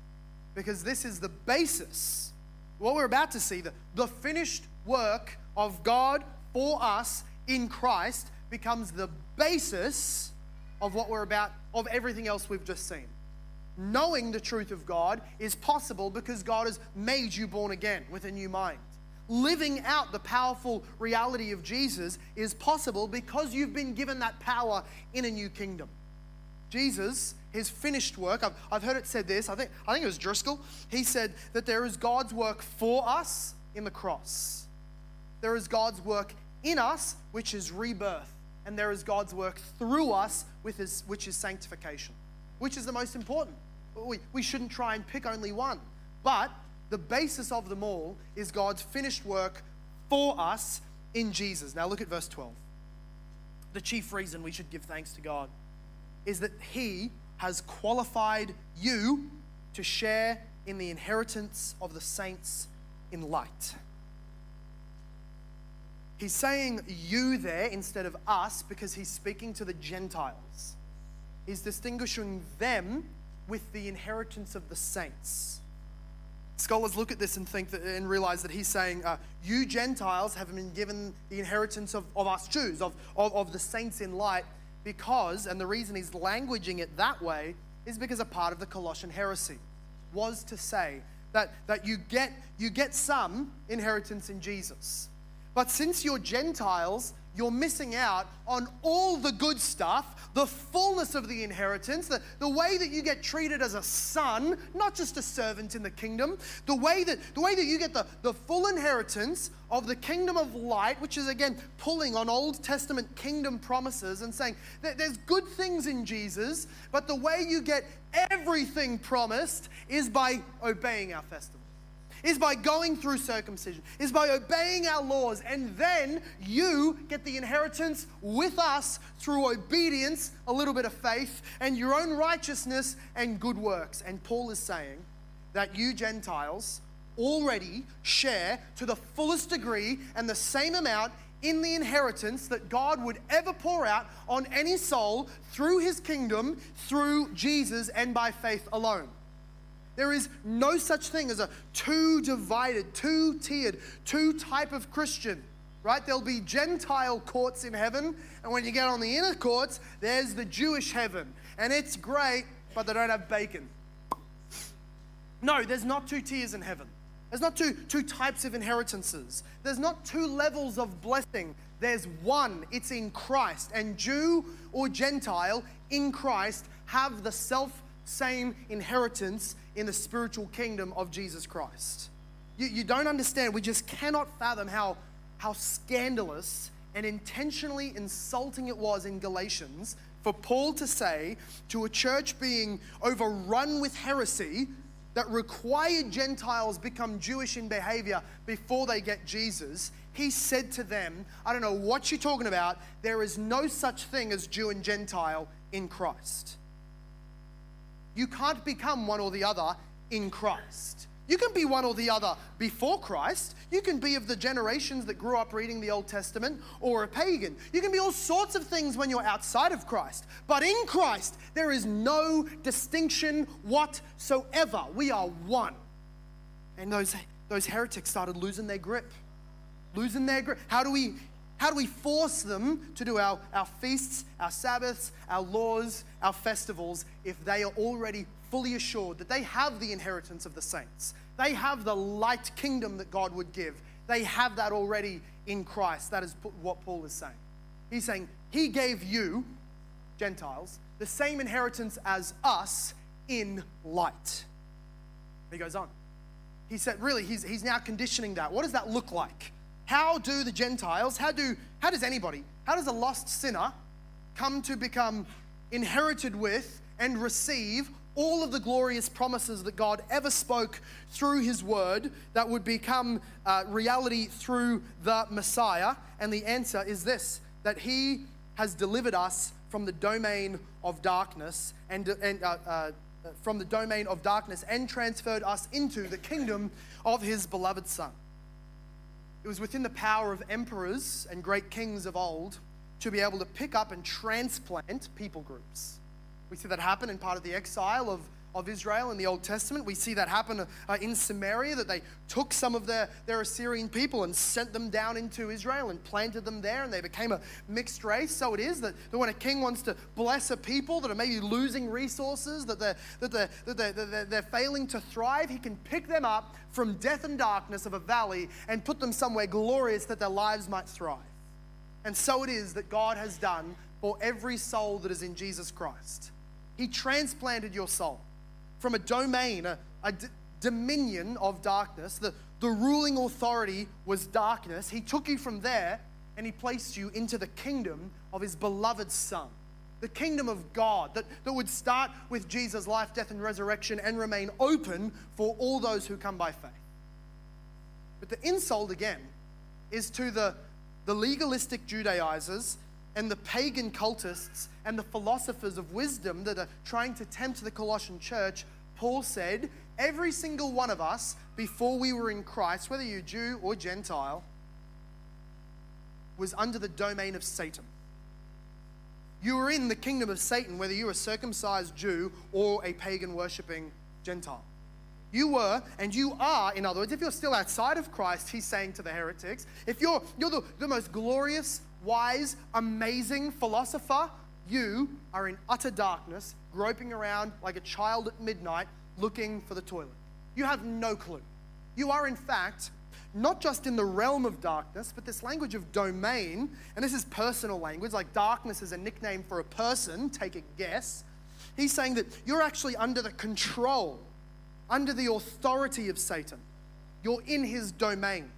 because this is the basis. What we're about to see, the, the finished work of God for us in Christ becomes the basis of what we're about, of everything else we've just seen knowing the truth of God is possible because God has made you born again with a new mind. living out the powerful reality of Jesus is possible because you've been given that power in a new kingdom. Jesus, his finished work, I've, I've heard it said this, I think, I think it was Driscoll. He said that there is God's work for us in the cross. There is God's work in us, which is rebirth. And there is God's work through us, with his, which is sanctification. Which is the most important? We, we shouldn't try and pick only one. But the basis of them all is God's finished work for us in Jesus. Now look at verse 12. The chief reason we should give thanks to God is that He has qualified you to share in the inheritance of the saints in light. He's saying you there instead of us because he's speaking to the Gentiles. He's distinguishing them with the inheritance of the saints. Scholars look at this and think that, and realize that he's saying, uh, You Gentiles have been given the inheritance of, of us Jews, of, of, of the saints in light, because, and the reason he's languaging it that way is because a part of the Colossian heresy was to say that, that you, get, you get some inheritance in Jesus. But since you're Gentiles, you're missing out on all the good stuff, the fullness of the inheritance, the, the way that you get treated as a son, not just a servant in the kingdom, the way that, the way that you get the, the full inheritance of the kingdom of light, which is again pulling on Old Testament kingdom promises and saying that there's good things in Jesus, but the way you get everything promised is by obeying our festival is by going through circumcision, is by obeying our laws, and then you get the inheritance with us through obedience, a little bit of faith, and your own righteousness and good works. And Paul is saying that you Gentiles already share to the fullest degree and the same amount in the inheritance that God would ever pour out on any soul through his kingdom, through Jesus, and by faith alone. There is no such thing as a two divided, two tiered, two type of Christian, right? There'll be Gentile courts in heaven, and when you get on the inner courts, there's the Jewish heaven. And it's great, but they don't have bacon. No, there's not two tiers in heaven. There's not two, two types of inheritances. There's not two levels of blessing. There's one. It's in Christ. And Jew or Gentile in Christ have the self same inheritance in the spiritual kingdom of Jesus Christ. You, you don't understand. We just cannot fathom how, how scandalous and intentionally insulting it was in Galatians for Paul to say to a church being overrun with heresy that required Gentiles become Jewish in behavior before they get Jesus, he said to them, I don't know what you're talking about, there is no such thing as Jew and Gentile in Christ. You can't become one or the other in Christ. You can be one or the other before Christ. You can be of the generations that grew up reading the Old Testament or a pagan. You can be all sorts of things when you're outside of Christ. But in Christ, there is no distinction whatsoever. We are one. And those, those heretics started losing their grip. Losing their grip. How do we how do we force them to do our, our feasts, our Sabbaths, our laws, our festivals if they are already fully assured that they have the inheritance of the saints? They have the light kingdom that God would give. They have that already in Christ. That is what Paul is saying. He's saying, He gave you, Gentiles, the same inheritance as us in light. He goes on. He said, really, he's, he's now conditioning that. What does that look like? How do the Gentiles, how, do, how does anybody, how does a lost sinner come to become inherited with and receive all of the glorious promises that God ever spoke through His Word that would become uh, reality through the Messiah? And the answer is this that He has delivered us from the domain of darkness and, and uh, uh, from the domain of darkness and transferred us into the kingdom of His beloved Son. It was within the power of emperors and great kings of old to be able to pick up and transplant people groups. We see that happen in part of the exile of, of Israel in the Old Testament. We see that happen uh, in Samaria, that they took some of their, their Assyrian people and sent them down into Israel and planted them there, and they became a mixed race. So it is that, that when a king wants to bless a people that are maybe losing resources, that they're, that they're, that they're, that they're, they're failing to thrive, he can pick them up from death and darkness of a valley and put them somewhere glorious that their lives might thrive. And so it is that God has done for every soul that is in Jesus Christ. He transplanted your soul from a domain, a, a d- dominion of darkness. The, the ruling authority was darkness. He took you from there and he placed you into the kingdom of his beloved Son. The kingdom of God that, that would start with Jesus' life, death, and resurrection and remain open for all those who come by faith. But the insult again is to the, the legalistic Judaizers and the pagan cultists and the philosophers of wisdom that are trying to tempt the Colossian church, Paul said, every single one of us, before we were in Christ, whether you're Jew or Gentile, was under the domain of Satan. You were in the kingdom of Satan, whether you were a circumcised Jew or a pagan worshipping Gentile. You were, and you are, in other words, if you're still outside of Christ, he's saying to the heretics, if you're, you're the, the most glorious, wise, amazing philosopher, you are in utter darkness, groping around like a child at midnight looking for the toilet. You have no clue. You are, in fact, not just in the realm of darkness, but this language of domain, and this is personal language, like darkness is a nickname for a person, take a guess. He's saying that you're actually under the control, under the authority of Satan. You're in his domain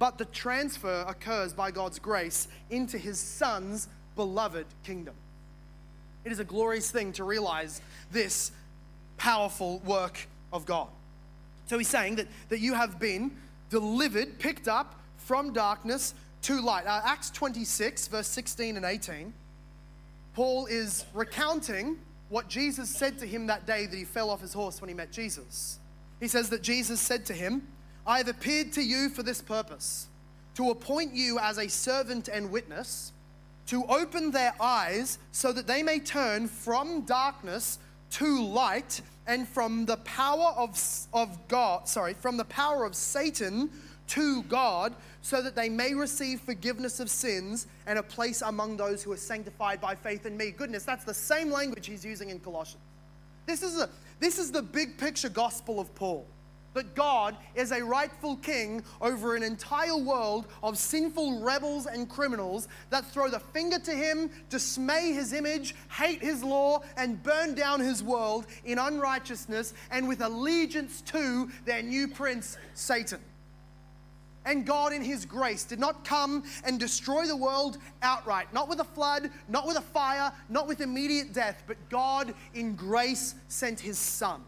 but the transfer occurs by God's grace into his son's beloved kingdom. It is a glorious thing to realize this powerful work of God. So he's saying that, that you have been delivered, picked up from darkness to light. Uh, Acts 26, verse 16 and 18, Paul is recounting what Jesus said to him that day that he fell off his horse when he met Jesus. He says that Jesus said to him, I have appeared to you for this purpose to appoint you as a servant and witness, to open their eyes so that they may turn from darkness to light and from the power of, of God, sorry, from the power of Satan to God, so that they may receive forgiveness of sins and a place among those who are sanctified by faith in me. Goodness, that's the same language he's using in Colossians. This is, a, this is the big picture gospel of Paul that God is a rightful king over an entire world of sinful rebels and criminals that throw the finger to him, dismay his image, hate his law, and burn down his world in unrighteousness and with allegiance to their new prince, Satan. And God, in His grace, did not come and destroy the world outright, not with a flood, not with a fire, not with immediate death, but God, in grace, sent His Son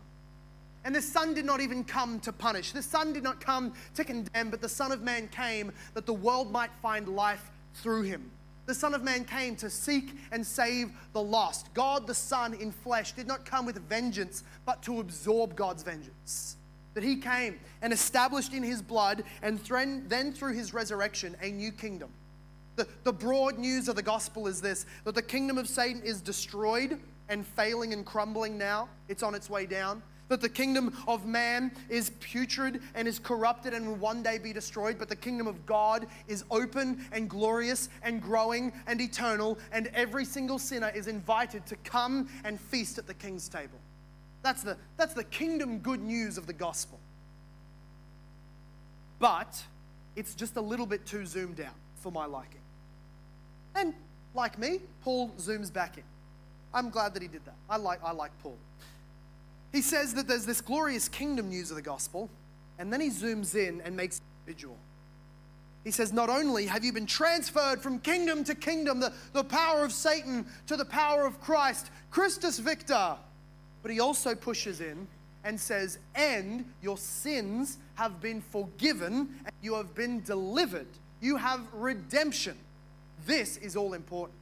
and the Son did not even come to punish. The Son did not come to condemn, but the Son of Man came that the world might find life through him. The Son of Man came to seek and save the lost. God, the Son in flesh, did not come with vengeance, but to absorb God's vengeance. That he came and established in his blood, and then through his resurrection, a new kingdom. The, the broad news of the gospel is this that the kingdom of Satan is destroyed and failing and crumbling now, it's on its way down that the kingdom of man is putrid and is corrupted and will one day be destroyed, but the kingdom of God is open and glorious and growing and eternal, and every single sinner is invited to come and feast at the king's table. That's the, that's the kingdom good news of the gospel. But it's just a little bit too zoomed out for my liking. And like me, Paul zooms back in. I'm glad that he did that. I like, I like Paul. He says that there's this glorious kingdom news of the gospel, and then he zooms in and makes it individual. He says, Not only have you been transferred from kingdom to kingdom, the, the power of Satan to the power of Christ, Christus Victor, but he also pushes in and says, And your sins have been forgiven and you have been delivered. You have redemption. This is all important.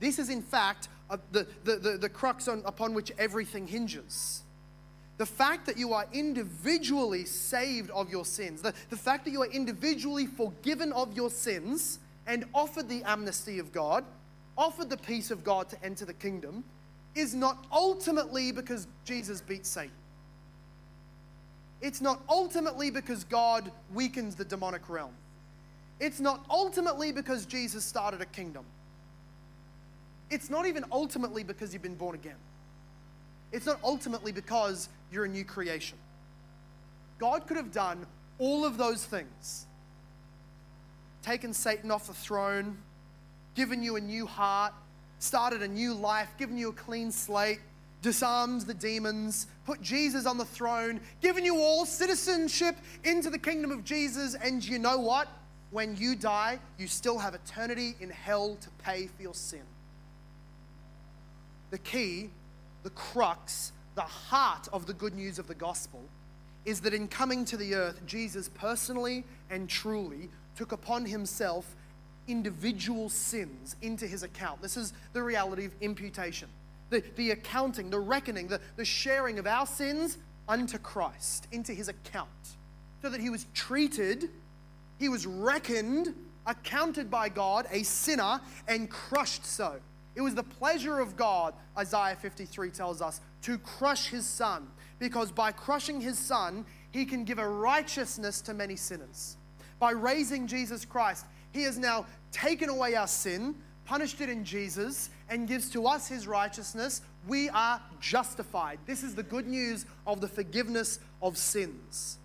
This is, in fact, the, the, the, the crux on, upon which everything hinges. The fact that you are individually saved of your sins, the, the fact that you are individually forgiven of your sins and offered the amnesty of God, offered the peace of God to enter the kingdom, is not ultimately because Jesus beat Satan. It's not ultimately because God weakens the demonic realm. It's not ultimately because Jesus started a kingdom. It's not even ultimately because you've been born again. It's not ultimately because you're a new creation. God could have done all of those things taken Satan off the throne, given you a new heart, started a new life, given you a clean slate, disarmed the demons, put Jesus on the throne, given you all citizenship into the kingdom of Jesus, and you know what? When you die, you still have eternity in hell to pay for your sin. The key, the crux, the heart of the good news of the gospel is that in coming to the earth, Jesus personally and truly took upon himself individual sins into his account. This is the reality of imputation the, the accounting, the reckoning, the, the sharing of our sins unto Christ, into his account, so that he was treated, he was reckoned, accounted by God, a sinner, and crushed so. It was the pleasure of God, Isaiah 53 tells us, to crush his son, because by crushing his son, he can give a righteousness to many sinners. By raising Jesus Christ, he has now taken away our sin, punished it in Jesus, and gives to us his righteousness. We are justified. This is the good news of the forgiveness of sins.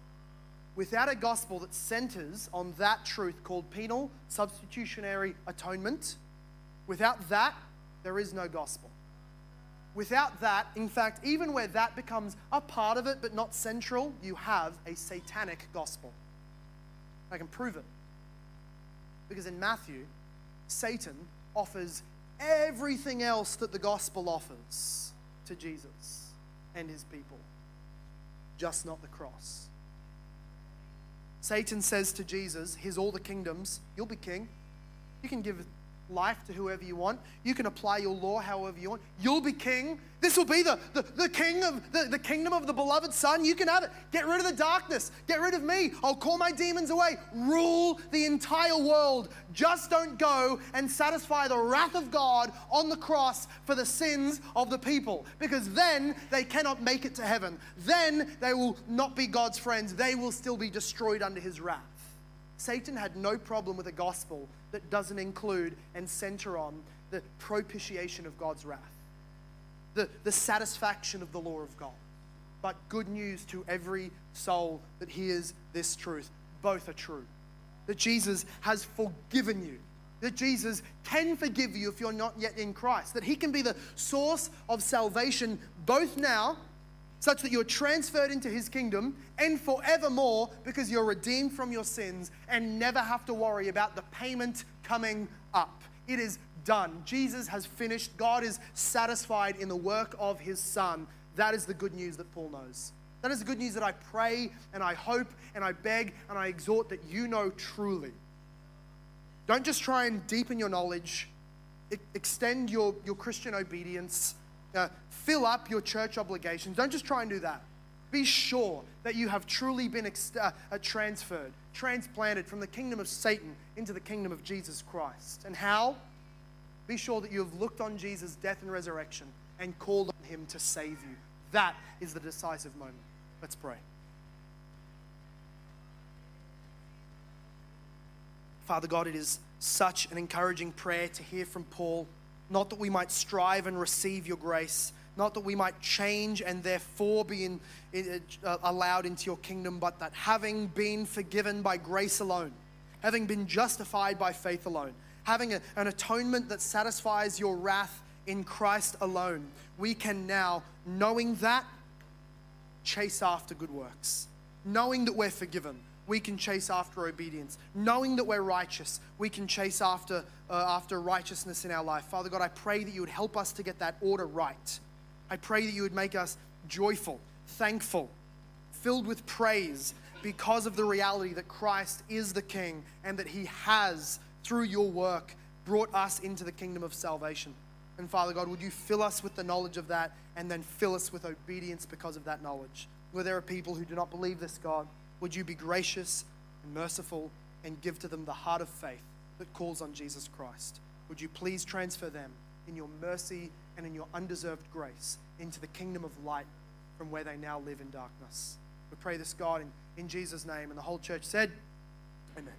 Without a gospel that centers on that truth called penal substitutionary atonement, without that, there is no gospel. Without that, in fact, even where that becomes a part of it but not central, you have a satanic gospel. I can prove it. Because in Matthew, Satan offers everything else that the gospel offers to Jesus and his people, just not the cross. Satan says to Jesus, Here's all the kingdoms, you'll be king. You can give life to whoever you want. You can apply your law however you want. You'll be king. This will be the, the, the king of the, the kingdom of the beloved son. You can have it. Get rid of the darkness. Get rid of me. I'll call my demons away. Rule the entire world. Just don't go and satisfy the wrath of God on the cross for the sins of the people. Because then they cannot make it to heaven. Then they will not be God's friends. They will still be destroyed under his wrath. Satan had no problem with a gospel that doesn't include and center on the propitiation of God's wrath, the, the satisfaction of the law of God. But good news to every soul that hears this truth. Both are true. That Jesus has forgiven you. That Jesus can forgive you if you're not yet in Christ. That He can be the source of salvation both now such that you're transferred into his kingdom and forevermore because you're redeemed from your sins and never have to worry about the payment coming up. It is done. Jesus has finished. God is satisfied in the work of his Son. That is the good news that Paul knows. That is the good news that I pray and I hope and I beg and I exhort that you know truly. Don't just try and deepen your knowledge, extend your, your Christian obedience uh, fill up your church obligations. Don't just try and do that. Be sure that you have truly been ex- uh, uh, transferred, transplanted from the kingdom of Satan into the kingdom of Jesus Christ. And how? Be sure that you have looked on Jesus' death and resurrection and called on him to save you. That is the decisive moment. Let's pray. Father God, it is such an encouraging prayer to hear from Paul not that we might strive and receive your grace, not that we might change and therefore be in, in, uh, allowed into your kingdom, but that having been forgiven by grace alone, having been justified by faith alone, having a, an atonement that satisfies your wrath in Christ alone, we can now, knowing that, chase after good works, knowing that we're forgiven we can chase after obedience. Knowing that we're righteous, we can chase after, uh, after righteousness in our life. Father God, I pray that you would help us to get that order right. I pray that you would make us joyful, thankful, filled with praise because of the reality that Christ is the King and that he has, through your work, brought us into the kingdom of salvation. And Father God, would you fill us with the knowledge of that and then fill us with obedience because of that knowledge? Where there are people who do not believe this, God, would you be gracious and merciful and give to them the heart of faith that calls on Jesus Christ? Would you please transfer them in your mercy and in your undeserved grace into the kingdom of light from where they now live in darkness. We pray this, God, in, in Jesus' name. And the whole church said, Amen.